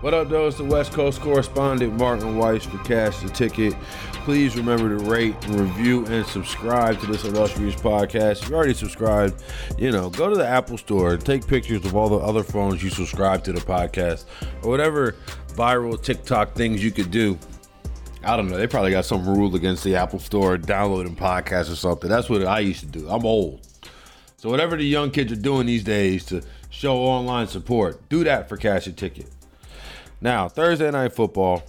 What up, though? It's the West Coast correspondent Martin Weiss for Cash the Ticket. Please remember to rate, review, and subscribe to this illustrious podcast. If you already subscribed, you know, go to the Apple Store, take pictures of all the other phones you subscribe to the podcast, or whatever viral TikTok things you could do. I don't know. They probably got some rule against the Apple Store downloading podcasts or something. That's what I used to do. I'm old. So whatever the young kids are doing these days to show online support, do that for Cash a Ticket. Now, Thursday night football,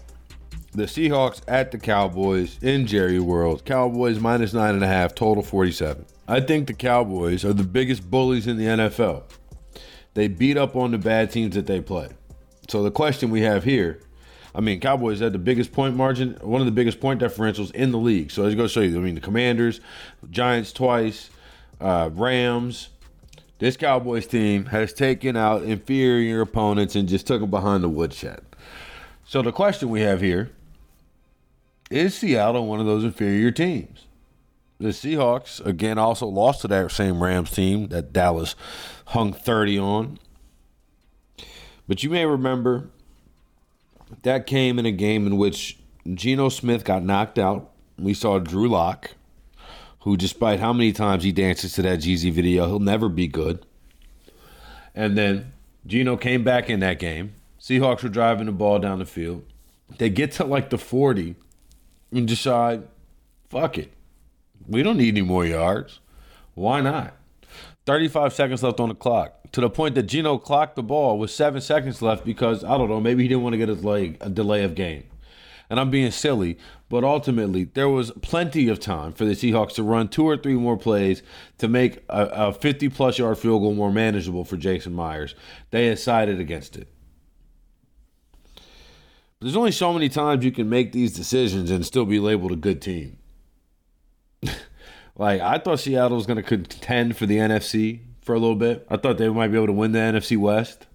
the Seahawks at the Cowboys in Jerry World. Cowboys minus nine and a half, total 47. I think the Cowboys are the biggest bullies in the NFL. They beat up on the bad teams that they play. So the question we have here, I mean, Cowboys had the biggest point margin, one of the biggest point differentials in the league. So I was going to show you. I mean, the Commanders, Giants twice, uh, Rams. This Cowboys team has taken out inferior opponents and just took them behind the woodshed. So the question we have here is Seattle one of those inferior teams? The Seahawks, again, also lost to that same Rams team that Dallas hung 30 on. But you may remember that came in a game in which Geno Smith got knocked out. We saw Drew Lock who, despite how many times he dances to that Jeezy video, he'll never be good. And then Geno came back in that game. Seahawks were driving the ball down the field. They get to like the 40 and decide, fuck it. We don't need any more yards. Why not? 35 seconds left on the clock. To the point that Geno clocked the ball with seven seconds left because, I don't know, maybe he didn't want to get his leg a delay of game and I'm being silly, but ultimately there was plenty of time for the Seahawks to run two or three more plays to make a, a 50 plus yard field goal more manageable for Jason Myers. They decided against it. There's only so many times you can make these decisions and still be labeled a good team. like I thought Seattle was going to contend for the NFC for a little bit. I thought they might be able to win the NFC West.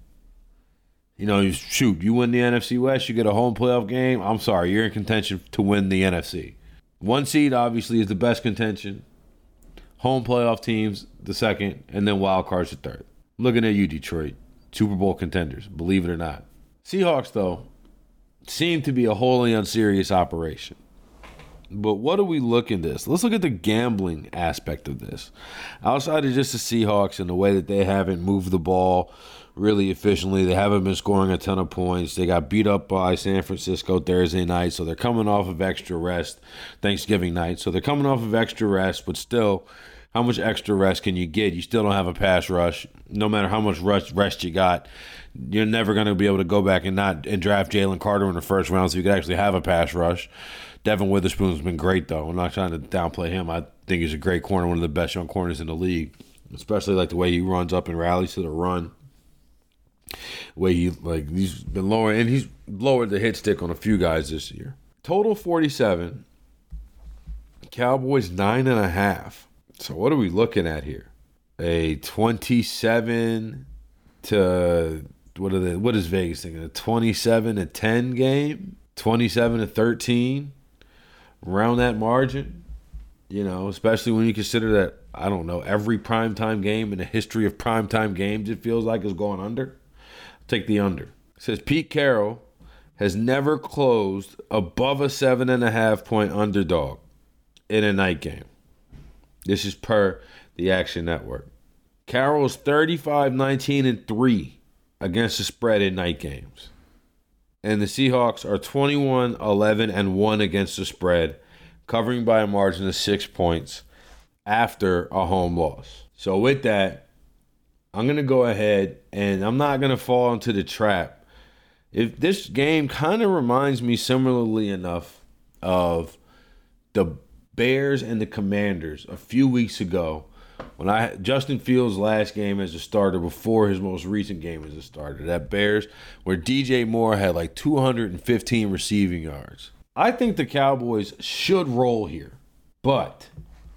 You know, shoot, you win the NFC West, you get a home playoff game. I'm sorry, you're in contention to win the NFC. One seed obviously is the best contention. Home playoff teams the second, and then wild cards the third. Looking at you, Detroit, Super Bowl contenders. Believe it or not, Seahawks though seem to be a wholly unserious operation. But what do we look in this? Let's look at the gambling aspect of this. Outside of just the Seahawks and the way that they haven't moved the ball really efficiently. They haven't been scoring a ton of points. They got beat up by San Francisco Thursday night, so they're coming off of extra rest Thanksgiving night. So they're coming off of extra rest, but still, how much extra rest can you get? You still don't have a pass rush. No matter how much rest, rest you got, you're never going to be able to go back and not and draft Jalen Carter in the first round so you could actually have a pass rush. Devon Witherspoon's been great though. I'm not trying to downplay him. I think he's a great corner, one of the best young corners in the league, especially like the way he runs up and rallies to the run way he like he's been lowering and he's lowered the hit stick on a few guys this year. Total 47. Cowboys nine and a half. So what are we looking at here? A 27 to what are the what is Vegas thinking? A 27 to 10 game? 27 to 13? Around that margin? You know, especially when you consider that I don't know, every primetime game in the history of primetime games it feels like is going under. Take the under. It says Pete Carroll has never closed above a seven and a half point underdog in a night game. This is per the Action Network. Carroll's 35 19 and 3 against the spread in night games. And the Seahawks are 21 11 and 1 against the spread, covering by a margin of six points after a home loss. So, with that, I'm going to go ahead and I'm not going to fall into the trap. If this game kind of reminds me similarly enough of the Bears and the Commanders a few weeks ago when I Justin Fields' last game as a starter before his most recent game as a starter, that Bears where DJ Moore had like 215 receiving yards. I think the Cowboys should roll here, but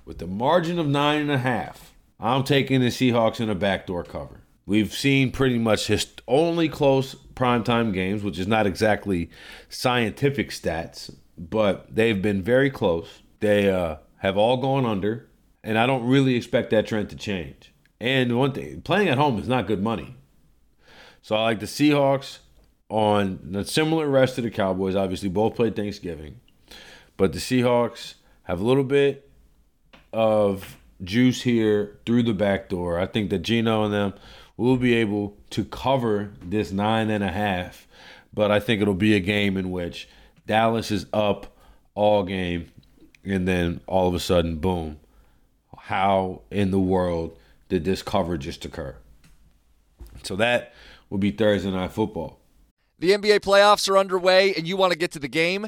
with the margin of nine and a half, I'm taking the Seahawks in a backdoor cover. We've seen pretty much his only close primetime games, which is not exactly scientific stats, but they've been very close. They uh, have all gone under, and I don't really expect that trend to change. And one thing, playing at home is not good money. So I like the Seahawks on a similar rest to the Cowboys. Obviously, both played Thanksgiving, but the Seahawks have a little bit of juice here through the back door. I think that Geno and them will be able to cover this nine and a half, but I think it'll be a game in which Dallas is up all game, and then all of a sudden, boom. How in the world did this cover just occur? So that will be Thursday Night Football. The NBA playoffs are underway and you want to get to the game?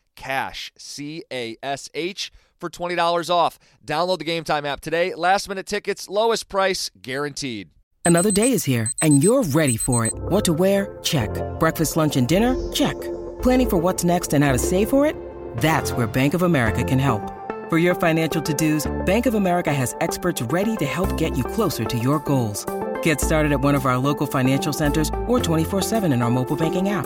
CASH, C A S H, for $20 off. Download the Game Time app today. Last minute tickets, lowest price guaranteed. Another day is here, and you're ready for it. What to wear? Check. Breakfast, lunch, and dinner? Check. Planning for what's next and how to save for it? That's where Bank of America can help. For your financial to dos, Bank of America has experts ready to help get you closer to your goals. Get started at one of our local financial centers or 24 7 in our mobile banking app.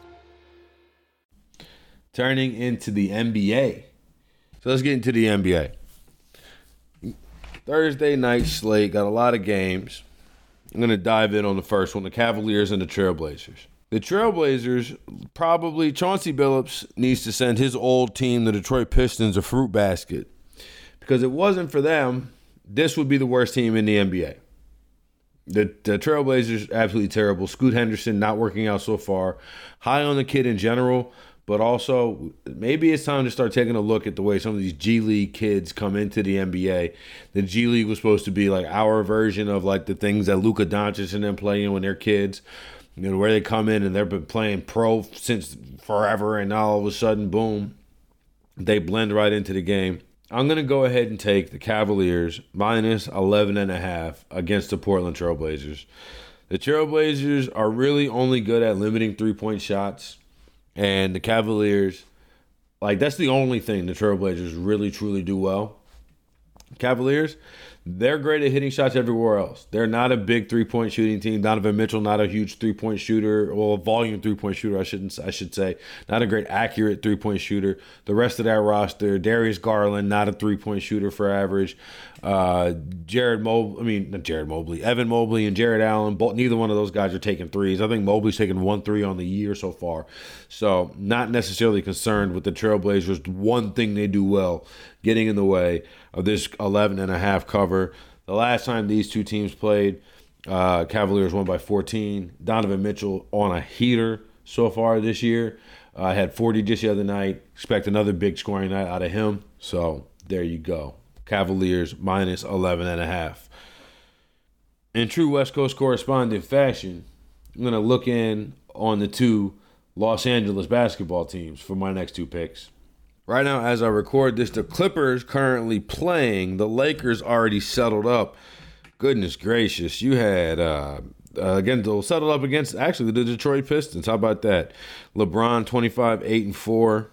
turning into the NBA. So let's get into the NBA. Thursday night slate got a lot of games. I'm going to dive in on the first one the Cavaliers and the Trailblazers. The Trailblazers, probably Chauncey Billups needs to send his old team, the Detroit Pistons, a fruit basket. Because it wasn't for them, this would be the worst team in the NBA. The, the Trailblazers, absolutely terrible. Scoot Henderson not working out so far. High on the kid in general but also maybe it's time to start taking a look at the way some of these G League kids come into the NBA. The G League was supposed to be like our version of like the things that Luka Doncic and them play in when they're kids. You know, where they come in and they've been playing pro since forever, and now all of a sudden, boom, they blend right into the game. I'm going to go ahead and take the Cavaliers minus 11 and a half against the Portland Trailblazers. The Trailblazers are really only good at limiting three point shots. And the Cavaliers, like that's the only thing the Trailblazers really truly do well. Cavaliers, they're great at hitting shots everywhere else. They're not a big three point shooting team. Donovan Mitchell, not a huge three point shooter, or a volume three point shooter. I shouldn't. I should say, not a great accurate three point shooter. The rest of that roster, Darius Garland, not a three point shooter for average. Uh, Jared Mobley, I mean not Jared Mobley, Evan Mobley and Jarrett Allen. Both, neither one of those guys are taking threes. I think Mobley's taken one three on the year so far. So not necessarily concerned with the Trailblazers. One thing they do well, getting in the way of this 11 and a half cover. The last time these two teams played, uh, Cavaliers won by 14. Donovan Mitchell on a heater so far this year. Uh, had 40 just the other night. Expect another big scoring night out of him. So there you go. Cavaliers minus 11 and a half. In true West Coast correspondent fashion, I'm going to look in on the two Los Angeles basketball teams for my next two picks. Right now, as I record this, the Clippers currently playing. The Lakers already settled up. Goodness gracious, you had uh, uh, again they'll settle up against actually the Detroit Pistons. How about that? LeBron 25, 8 and 4.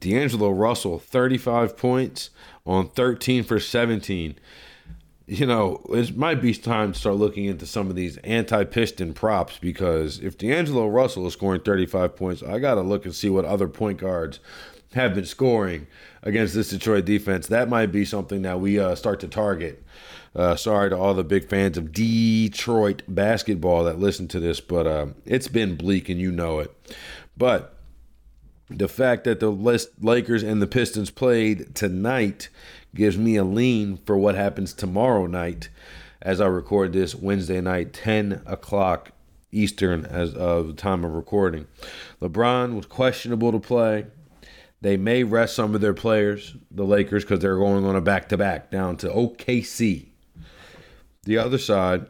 D'Angelo Russell 35 points on 13 for 17. You know, it might be time to start looking into some of these anti-piston props because if D'Angelo Russell is scoring 35 points, I got to look and see what other point guards have been scoring against this Detroit defense. That might be something that we uh, start to target. Uh, sorry to all the big fans of Detroit basketball that listen to this, but uh, it's been bleak and you know it. But the fact that the Lakers and the Pistons played tonight gives me a lean for what happens tomorrow night as I record this Wednesday night, 10 o'clock Eastern, as of the time of recording. LeBron was questionable to play. They may rest some of their players, the Lakers, because they're going on a back to back down to OKC. The other side,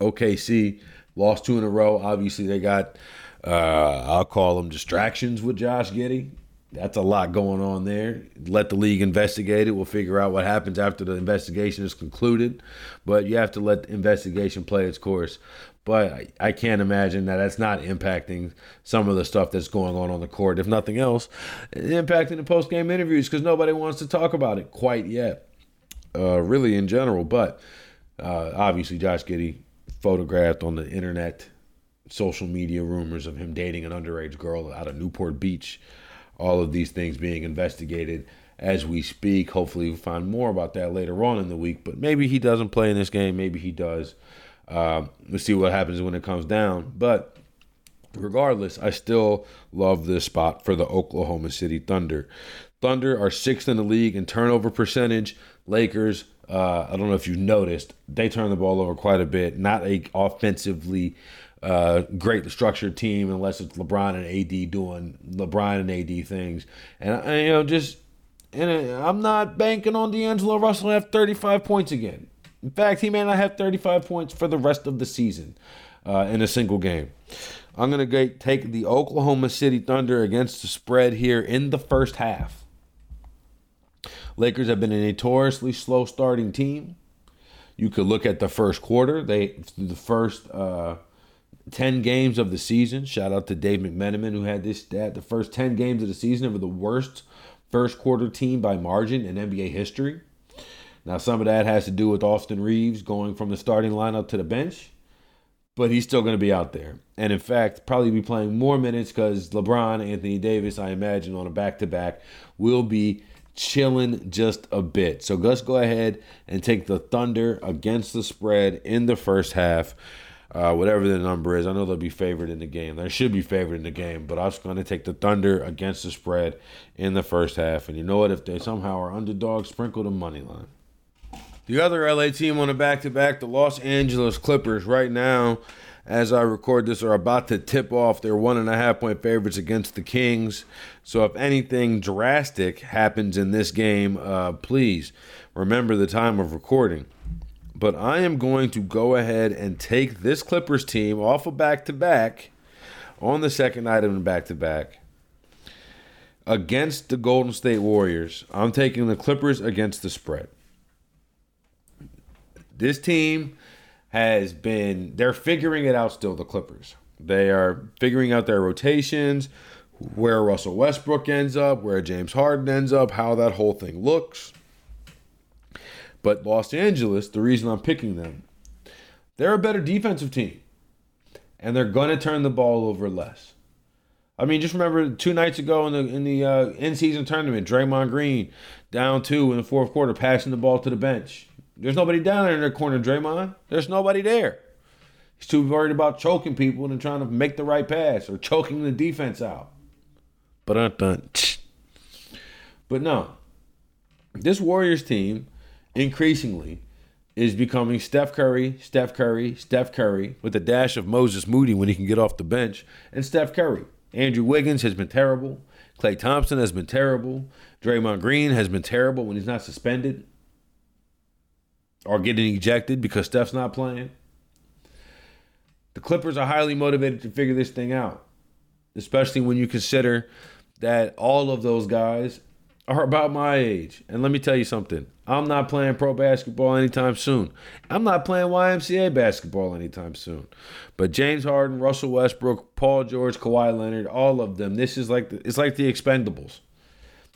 OKC lost two in a row. Obviously, they got, uh, I'll call them distractions with Josh Giddey. That's a lot going on there. Let the league investigate it. We'll figure out what happens after the investigation is concluded. But you have to let the investigation play its course. But I, can't imagine that that's not impacting some of the stuff that's going on on the court. If nothing else, impacting the post game interviews because nobody wants to talk about it quite yet, uh, really in general. But uh, obviously, Josh Giddey photographed on the internet, social media rumors of him dating an underage girl out of Newport Beach. All of these things being investigated as we speak. Hopefully, we'll find more about that later on in the week. But maybe he doesn't play in this game. Maybe he does. Uh, let's see what happens when it comes down. But regardless, I still love this spot for the Oklahoma City Thunder. Thunder are sixth in the league in turnover percentage. Lakers, uh, I don't know if you've noticed, they turn the ball over quite a bit. Not a offensively uh, great structured team unless it's LeBron and AD doing LeBron and AD things. And, and you know, just and I'm not banking on D'Angelo Russell to have 35 points again. In fact, he may not have 35 points for the rest of the season uh, in a single game. I'm going to take the Oklahoma City Thunder against the spread here in the first half. Lakers have been a notoriously slow starting team. You could look at the first quarter. They the first uh, ten games of the season. Shout out to Dave McMenamin who had this stat. The first ten games of the season were the worst first quarter team by margin in NBA history. Now, some of that has to do with Austin Reaves going from the starting lineup to the bench, but he's still going to be out there. And in fact, probably be playing more minutes because LeBron, Anthony Davis, I imagine, on a back to back, will be chilling just a bit. So let's go ahead and take the Thunder against the spread in the first half. Uh, whatever the number is, I know they'll be favored in the game. They should be favored in the game, but I was going to take the Thunder against the spread in the first half. And you know what? If they somehow are underdogs, sprinkle the money line. The other LA team on the back to back, the Los Angeles Clippers, right now, as I record this, are about to tip off their one and a half point favorites against the Kings. So if anything drastic happens in this game, uh, please remember the time of recording. But I am going to go ahead and take this Clippers team off of back to back on the second night of back to back against the Golden State Warriors. I'm taking the Clippers against the spread. This team has been they're figuring it out still the Clippers. They are figuring out their rotations, where Russell Westbrook ends up, where James Harden ends up, how that whole thing looks. But Los Angeles, the reason I'm picking them, they're a better defensive team. And they're going to turn the ball over less. I mean, just remember two nights ago in the in the uh, in-season tournament, Draymond Green down two in the fourth quarter, passing the ball to the bench. There's nobody down there in the corner, Draymond. There's nobody there. He's too worried about choking people and trying to make the right pass or choking the defense out. But but no, this Warriors team increasingly is becoming Steph Curry, Steph Curry, Steph Curry with a dash of Moses Moody when he can get off the bench, and Steph Curry. Andrew Wiggins has been terrible. Klay Thompson has been terrible. Draymond Green has been terrible when he's not suspended or getting ejected because Steph's not playing. The Clippers are highly motivated to figure this thing out, especially when you consider that all of those guys are about my age. And let me tell you something I'm not playing pro basketball anytime soon. I'm not playing YMCA basketball anytime soon. But James Harden, Russell Westbrook, Paul George, Kawhi Leonard, all of them, this is like the, it's like the expendables.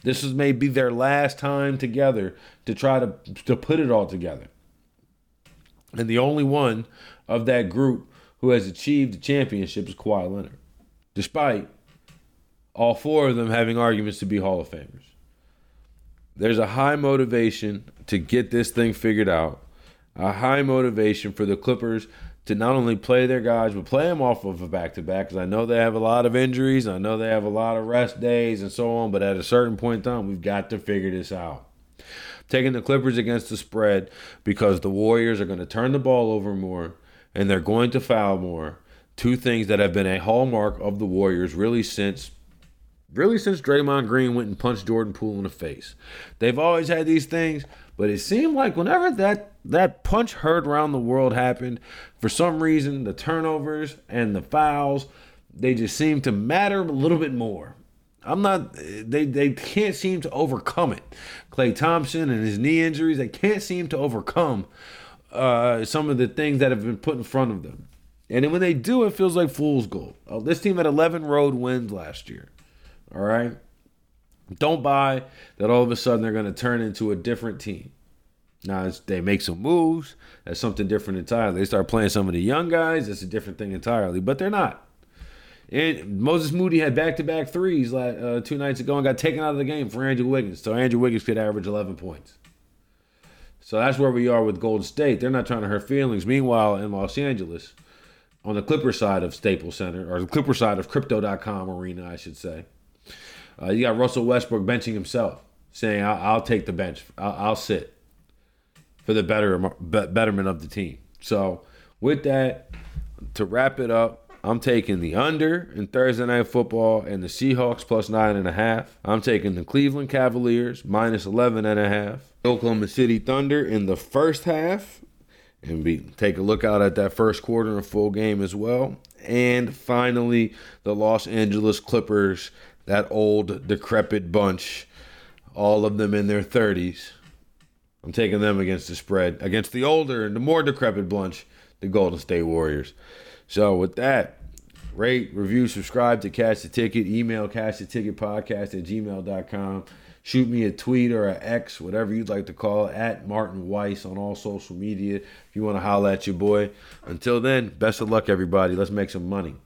This is maybe their last time together to try to to put it all together. And the only one of that group who has achieved the championship is Kawhi Leonard. Despite all four of them having arguments to be Hall of Famers there's a high motivation to get this thing figured out. A high motivation for the Clippers to not only play their guys, but play them off of a back to back. Because I know they have a lot of injuries. I know they have a lot of rest days and so on. But at a certain point in time, we've got to figure this out. Taking the Clippers against the spread because the Warriors are going to turn the ball over more and they're going to foul more. Two things that have been a hallmark of the Warriors really since really since Draymond Green went and punched Jordan Poole in the face. They've always had these things, but it seemed like whenever that that punch heard around the world happened, for some reason the turnovers and the fouls, they just seem to matter a little bit more. I'm not they they can't seem to overcome it. Klay Thompson and his knee injuries, they can't seem to overcome uh, some of the things that have been put in front of them. And when they do, it feels like fool's gold. Uh, this team had 11 road wins last year. All right. Don't buy that all of a sudden they're going to turn into a different team. Now they make some moves. That's something different entirely. They start playing some of the young guys. That's a different thing entirely. But they're not. And Moses Moody had back-to-back threes like, uh, two nights ago and got taken out of the game for Andrew Wiggins. So Andrew Wiggins could average 11 points. So that's where we are with Golden State. They're not trying to hurt feelings. Meanwhile, in Los Angeles, on the Clipper side of Staples Center, or the Clipper side of Crypto.com arena, I should say, uh, you got Russell Westbrook benching himself, saying, "I'll, I'll take the bench. I'll, I'll, sit for the better betterment of the team." So, with that, to wrap it up, I'm taking the under in Thursday night football and the Seahawks plus nine and a half. I'm taking the Cleveland Cavaliers minus 11 and a half. Oklahoma City Thunder in the first half. And be take a look out at that first quarter and full game as well. And finally, the Los Angeles Clippers that old decrepit bunch, all of them in their 30s. I'm taking them against the spread, against the older and the more decrepit bunch, the Golden State Warriors. So with that, rate, review, subscribe to Cash the Ticket, email Cash the Ticket Podcast at gmail.com. Shoot me a tweet or a X, whatever you'd like to call it, at Martin Weiss on all social media if you want to holler at your boy. Until then, best of luck, everybody. Let's make some money.